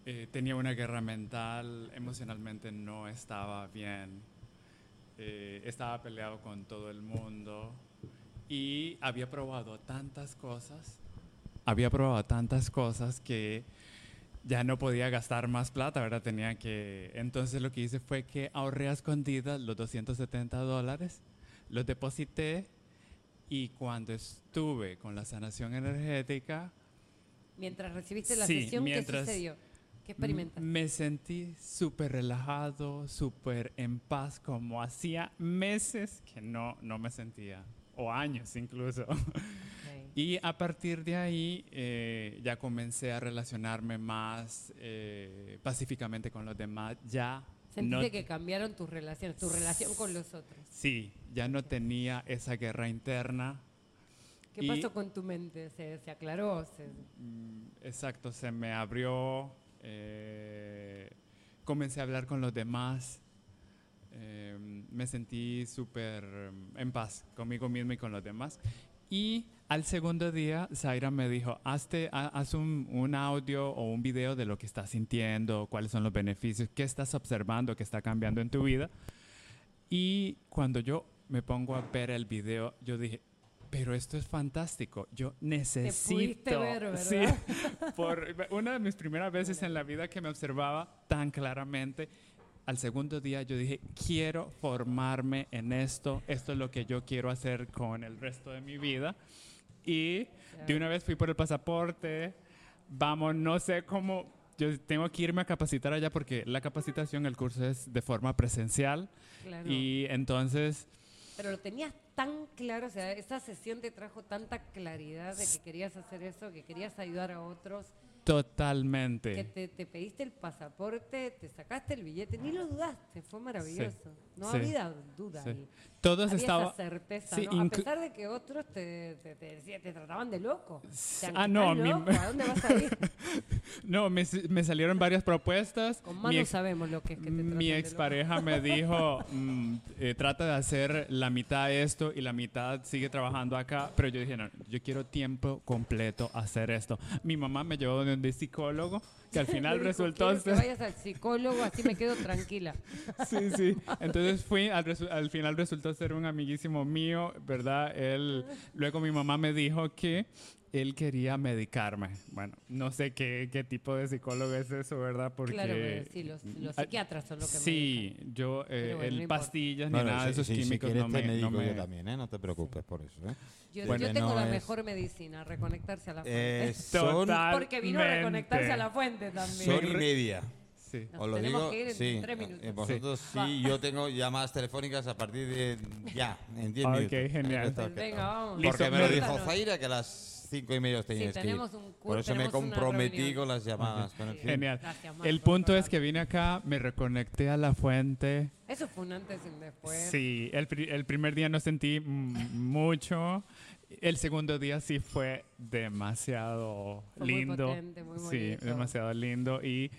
Speaker 6: eh, tenía una guerra mental, emocionalmente no estaba bien, eh, estaba peleado con todo el mundo y había probado tantas cosas, había probado tantas cosas que ya no podía gastar más plata, ¿verdad? Tenía que... Entonces lo que hice fue que ahorré a escondidas los 270 dólares, los deposité y cuando estuve con la sanación energética,
Speaker 2: Mientras recibiste la
Speaker 6: Sí,
Speaker 2: sesión,
Speaker 6: mientras-
Speaker 2: ¿qué sucedió? ¿Qué experimentaste?
Speaker 6: me sentí súper relajado, súper en paz, como hacía meses que no, no me sentía, o años incluso.
Speaker 2: Ok. [laughs]
Speaker 6: Y a partir de ahí eh, ya comencé a relacionarme más eh, pacíficamente con los demás. Ya
Speaker 2: Sentiste
Speaker 6: no,
Speaker 2: que cambiaron tus relaciones, tu relación con los otros.
Speaker 6: sí, ya no tenía esa guerra interna.
Speaker 2: ¿Qué
Speaker 6: Y-
Speaker 2: pasó con tu mente? ¿Se, se aclaró? Se-
Speaker 6: Mm, Exacto, se me abrió, eh, comencé a hablar con los demás, eh, me sentí súper mm, en paz conmigo mismo y con los demás. Y al segundo día, Zaira me dijo, Hazte, ha- haz un, un audio o un video de lo que estás sintiendo, cuáles son los beneficios, qué estás observando, qué está cambiando en tu vida. Y cuando yo me pongo a ver el video, yo dije, pero esto es fantástico. Yo necesito.
Speaker 2: ver,
Speaker 6: Sí,
Speaker 2: ¿verdad? [laughs]
Speaker 6: por una de mis primeras veces en la vida que me observaba tan claramente. Al segundo día yo dije, quiero formarme en esto. Esto es lo que yo quiero hacer con el resto de mi vida. Y de una vez fui por el pasaporte. Vamos, no sé cómo. Yo tengo que irme a capacitar allá porque la capacitación, el curso es de forma presencial.
Speaker 2: claro.
Speaker 6: Y entonces,
Speaker 2: Pero lo tenías tan claro, o sea, esa sesión te trajo tanta claridad de que querías hacer eso, que querías ayudar a otros, que
Speaker 6: totalmente.
Speaker 2: te, te pediste el pasaporte, te sacaste el billete, ni lo dudaste, fue maravilloso. No
Speaker 6: sí,
Speaker 2: había duda
Speaker 6: sí.
Speaker 2: ahí.
Speaker 6: Todos
Speaker 2: Había
Speaker 6: estaba.
Speaker 2: esa certeza, ¿no? A pesar de que otros te, te, te trataban de loco.
Speaker 6: Ah, no, a
Speaker 2: "¿Estás
Speaker 6: mí
Speaker 2: loco? ¿A dónde vas a ir? [laughs]
Speaker 6: No, me, me salieron varias propuestas.
Speaker 2: Con Manu
Speaker 6: ex-
Speaker 2: sabemos lo que es que te
Speaker 6: Mi
Speaker 2: de
Speaker 6: expareja me dijo, mm, eh, trata de hacer la mitad esto y la mitad sigue trabajando acá, pero yo dije, no, yo quiero tiempo completo hacer esto. Mi mamá me llevó donde un psicólogo, que al final [laughs]
Speaker 2: dijo,
Speaker 6: resultó
Speaker 2: "Quiero que
Speaker 6: ser...
Speaker 2: vayas al psicólogo, así me quedo tranquila. [laughs]
Speaker 6: Sí, sí. Entonces fui, al, resu- al final resultó ser un amiguísimo mío, ¿verdad? Él, luego mi mamá me dijo que él quería medicarme. Bueno, no sé qué, qué tipo de psicólogo es eso, ¿verdad? Porque
Speaker 2: Claro, pero sí, los, los psiquiatras son los que
Speaker 6: Sí, yo, eh,
Speaker 2: bueno,
Speaker 6: el
Speaker 2: no
Speaker 6: pastillas ni
Speaker 1: Bueno,
Speaker 6: nada de
Speaker 1: si-
Speaker 6: esos
Speaker 1: si- si
Speaker 6: químicos
Speaker 1: quieres
Speaker 6: no me, no me-
Speaker 1: yo también, ¿eh? No te preocupes por eso, ¿eh?
Speaker 2: Yo,
Speaker 1: Porque
Speaker 2: yo tengo
Speaker 1: no
Speaker 2: la
Speaker 1: es-
Speaker 2: mejor medicina, reconectarse a la fuente.
Speaker 1: Eh, [laughs]
Speaker 6: Total.
Speaker 2: Porque vino a reconectarse a la fuente también.
Speaker 1: son y media.
Speaker 6: Sí.
Speaker 2: Nos
Speaker 1: Os lo digo,
Speaker 2: que ir en
Speaker 1: sí.
Speaker 2: tres minutos.
Speaker 1: eh, Vosotros sí.
Speaker 2: Va.
Speaker 1: yo tengo llamadas telefónicas a partir de ya, en 10
Speaker 6: Ok,
Speaker 1: minutos.
Speaker 6: genial.
Speaker 2: Pues venga, vamos.
Speaker 6: Listo,
Speaker 1: Porque me lo dijo. Zaira que a las 5 y media os teníais que ir.
Speaker 2: un
Speaker 1: Por eso me comprometí con las llamadas. pero en fin.
Speaker 6: Genial.
Speaker 2: Marco,
Speaker 6: El punto es que vine acá, me reconecté a la fuente.
Speaker 2: Eso fue un antes y un después.
Speaker 6: Sí, el, pri- el primer día no sentí mucho. El segundo día sí fue demasiado
Speaker 2: Fue muy
Speaker 6: lindo.
Speaker 2: potente, muy
Speaker 6: sí,
Speaker 2: bonito.
Speaker 6: demasiado lindo y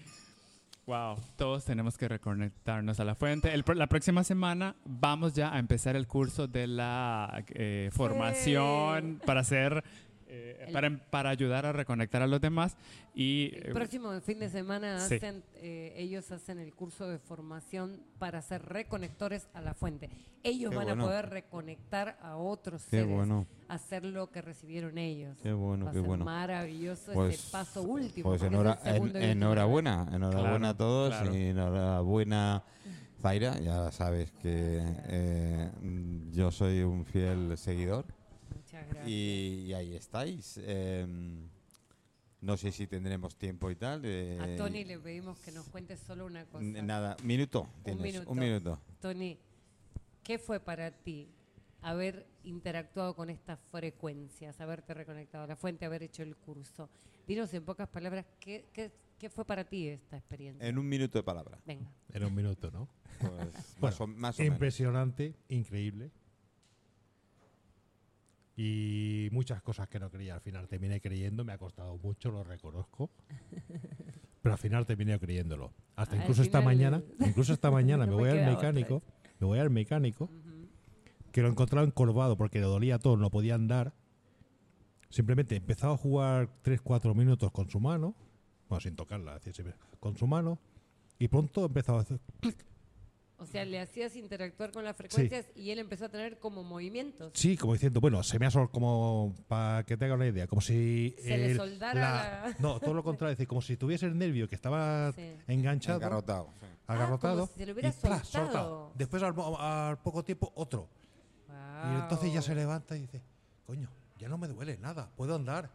Speaker 6: wow, todos tenemos que reconectarnos a la fuente. El la próxima semana vamos ya a empezar el curso de la eh, formación para hacer eh,
Speaker 2: El-
Speaker 6: para, para ayudar a reconectar a los demás y
Speaker 2: El
Speaker 6: eh,
Speaker 2: próximo fin de semana
Speaker 6: Sí.
Speaker 2: hacen, eh, ellos hacen el curso de formación para ser reconectores a la fuente. Ellos
Speaker 1: Qué
Speaker 2: van
Speaker 1: bueno.
Speaker 2: a poder reconectar a otros
Speaker 1: Qué
Speaker 2: seres,
Speaker 1: bueno.
Speaker 2: hacer lo que recibieron ellos.
Speaker 1: Qué bueno,
Speaker 2: Va a ser
Speaker 1: bueno.
Speaker 2: maravilloso
Speaker 1: Pues-
Speaker 2: ese paso último.
Speaker 1: Pues
Speaker 2: porque es
Speaker 1: enhora- en-
Speaker 2: último
Speaker 1: enhorabuena, enhorabuena
Speaker 6: Claro,
Speaker 1: a todos
Speaker 6: claro.
Speaker 1: y enhorabuena Zaira, ya sabes que eh, yo soy un fiel seguidor.
Speaker 2: Muchas gracias.
Speaker 1: y, y ahí estáis. Eh, no sé si tendremos tiempo y tal. eh,
Speaker 2: a Tony le pedimos que nos cuente solo una cosa.
Speaker 1: Nada, minuto, tienes,
Speaker 2: minuto.
Speaker 1: un minuto.
Speaker 2: Tony, ¿qué fue para ti haber interactuado con estas frecuencias, haberte reconectado a la fuente, haber hecho el curso? Dinos en pocas palabras, ¿qué, qué, qué fue para ti esta experiencia?
Speaker 1: En un minuto de palabra.
Speaker 2: Venga.
Speaker 7: En un minuto, ¿no?
Speaker 1: Pues,
Speaker 7: Bueno,
Speaker 1: más o, más o menos.
Speaker 7: Impresionante, increíble. Y muchas cosas que no creía. Al final terminé creyendo, me ha costado mucho, lo reconozco. [laughs] Pero al final terminé creyéndolo. Hasta [laughs] incluso esta mañana, incluso [laughs] esta mañana
Speaker 2: No
Speaker 7: me
Speaker 2: me
Speaker 7: voy al mecánico, me voy al mecánico, que lo encontraba encorvado porque le dolía todo, no podía andar. Simplemente empezaba a jugar 3-4 minutos con su mano, bueno, sin tocarla, con su mano, y pronto empezaba a hacer
Speaker 2: O sea, le hacías interactuar con las frecuencias y él empezó a tener como movimientos.
Speaker 7: Sí, como diciendo, bueno, se me ha sol como para que te haga una idea, como si
Speaker 2: Se le soldara la- [laughs]
Speaker 7: no, todo lo contrario, es decir, como si tuviese el nervio que estaba
Speaker 2: Sí.
Speaker 7: enganchado,
Speaker 1: Engarrotado. sí.
Speaker 7: agarrotado,
Speaker 2: Ah, como si se lo hubiera
Speaker 7: y ¡plas!
Speaker 2: soltado.
Speaker 7: Después al, al poco tiempo otro. Y entonces ya se levanta y dice, coño, ya no me duele nada, puedo andar,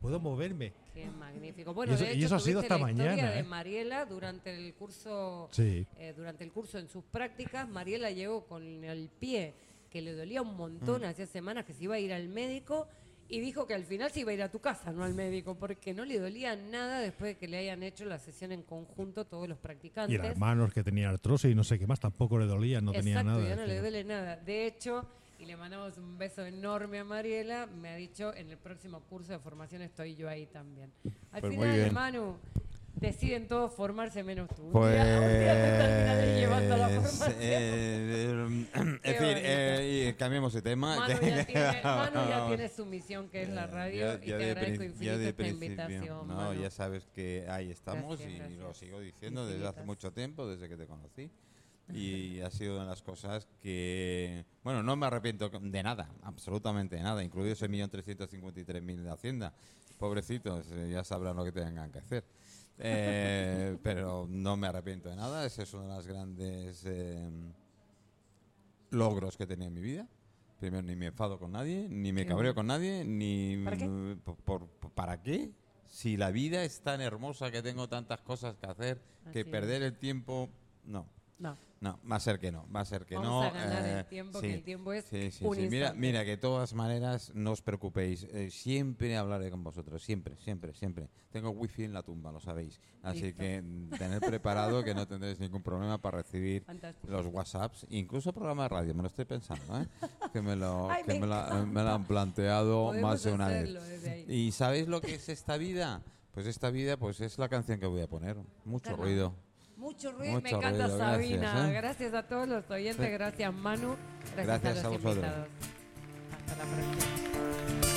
Speaker 7: puedo moverme.
Speaker 2: Qué magnífico. Bueno,
Speaker 7: Y eso-
Speaker 2: de
Speaker 7: y eso ha sido hasta
Speaker 2: la
Speaker 7: mañana,
Speaker 2: de
Speaker 7: ¿eh?
Speaker 2: Mariela durante el curso,
Speaker 7: Sí.
Speaker 2: eh, durante el curso en sus prácticas. Mariela llegó con el pie que le dolía un montón,
Speaker 7: Mm.
Speaker 2: hacía semanas que se iba a ir al médico y dijo que al final se iba a ir a tu casa, no al médico, porque no le dolía nada después de que le hayan hecho la sesión en conjunto todos los practicantes.
Speaker 7: Y las manos que tenía artrosis y no sé qué más, tampoco le dolía, no tenía
Speaker 2: Exacto,
Speaker 7: nada.
Speaker 2: ya no le duele nada. De hecho, y le mandamos un beso enorme a Mariela, me ha dicho, en el próximo curso de formación estoy yo ahí también. Al
Speaker 1: Pues
Speaker 2: final. Manu, deciden todos formarse menos tú. Un
Speaker 1: Pues,
Speaker 2: día- un día te llevando la formación.
Speaker 1: eh, en
Speaker 2: Qué
Speaker 1: fin, eh, y cambiemos de tema.
Speaker 2: Manu ya, [laughs] tiene, Manu ya tiene su misión, que es la
Speaker 1: Eh,
Speaker 2: radio,
Speaker 1: ya-
Speaker 2: y
Speaker 1: ya
Speaker 2: te
Speaker 1: de
Speaker 2: agradezco infinito esta invitación,
Speaker 1: No,
Speaker 2: Manu.
Speaker 1: ya sabes que ahí estamos
Speaker 2: Gracias,
Speaker 1: y
Speaker 2: gracias.
Speaker 1: lo sigo diciendo desde hace mucho tiempo, desde que te conocí. Y ha sido una de las cosas que, bueno, no me arrepiento de nada, absolutamente de nada, incluido ese millón trescientos cincuenta y tres mil de Hacienda. Pobrecitos, eh, ya sabrán lo que tengan que hacer. Eh, [laughs] pero no me arrepiento de nada, ese es uno de los grandes eh, logros que tenía en mi vida. Primero, ni me enfado con nadie, ni me cabreo con nadie, ni...
Speaker 2: ¿Para qué?
Speaker 1: por- por- ¿Para qué? Si la vida es tan hermosa que tengo tantas cosas que hacer, que
Speaker 2: es.
Speaker 1: perder el tiempo, no.
Speaker 2: No.
Speaker 1: No, va a ser que no, va a ser que
Speaker 2: Vamos
Speaker 1: no.
Speaker 2: a ganar el
Speaker 1: eh,
Speaker 2: tiempo, que el tiempo es
Speaker 1: sí, sí,
Speaker 2: un
Speaker 1: sí. Mira, mira, que de todas maneras no os preocupéis, eh, siempre hablaré con vosotros, siempre, siempre, siempre. Tengo wifi en la tumba, lo sabéis. Así
Speaker 2: Listo.
Speaker 1: que tened preparado que no tendréis ningún problema para recibir
Speaker 2: Fantástico.
Speaker 1: los WhatsApps, incluso programa de radio, me lo estoy pensando, ¿eh? que me lo,
Speaker 2: Ay,
Speaker 1: que
Speaker 2: me
Speaker 1: me, la-
Speaker 2: encanta.
Speaker 1: me lo han planteado
Speaker 2: Podemos
Speaker 1: más de una vez. ¿Y sabéis lo que es esta vida? Pues esta vida pues es la canción que voy a poner. Mucho ruido.
Speaker 2: Mucho ruido, me
Speaker 1: Mucho
Speaker 2: encanta
Speaker 1: ruido,
Speaker 2: Sabina.
Speaker 1: gracias, ¿eh?
Speaker 2: Gracias, a todos los oyentes,
Speaker 1: Sí.
Speaker 2: gracias Manu, gracias,
Speaker 1: Gracias
Speaker 2: a
Speaker 1: a
Speaker 2: los
Speaker 1: vosotros.
Speaker 2: invitados. Hasta la próxima.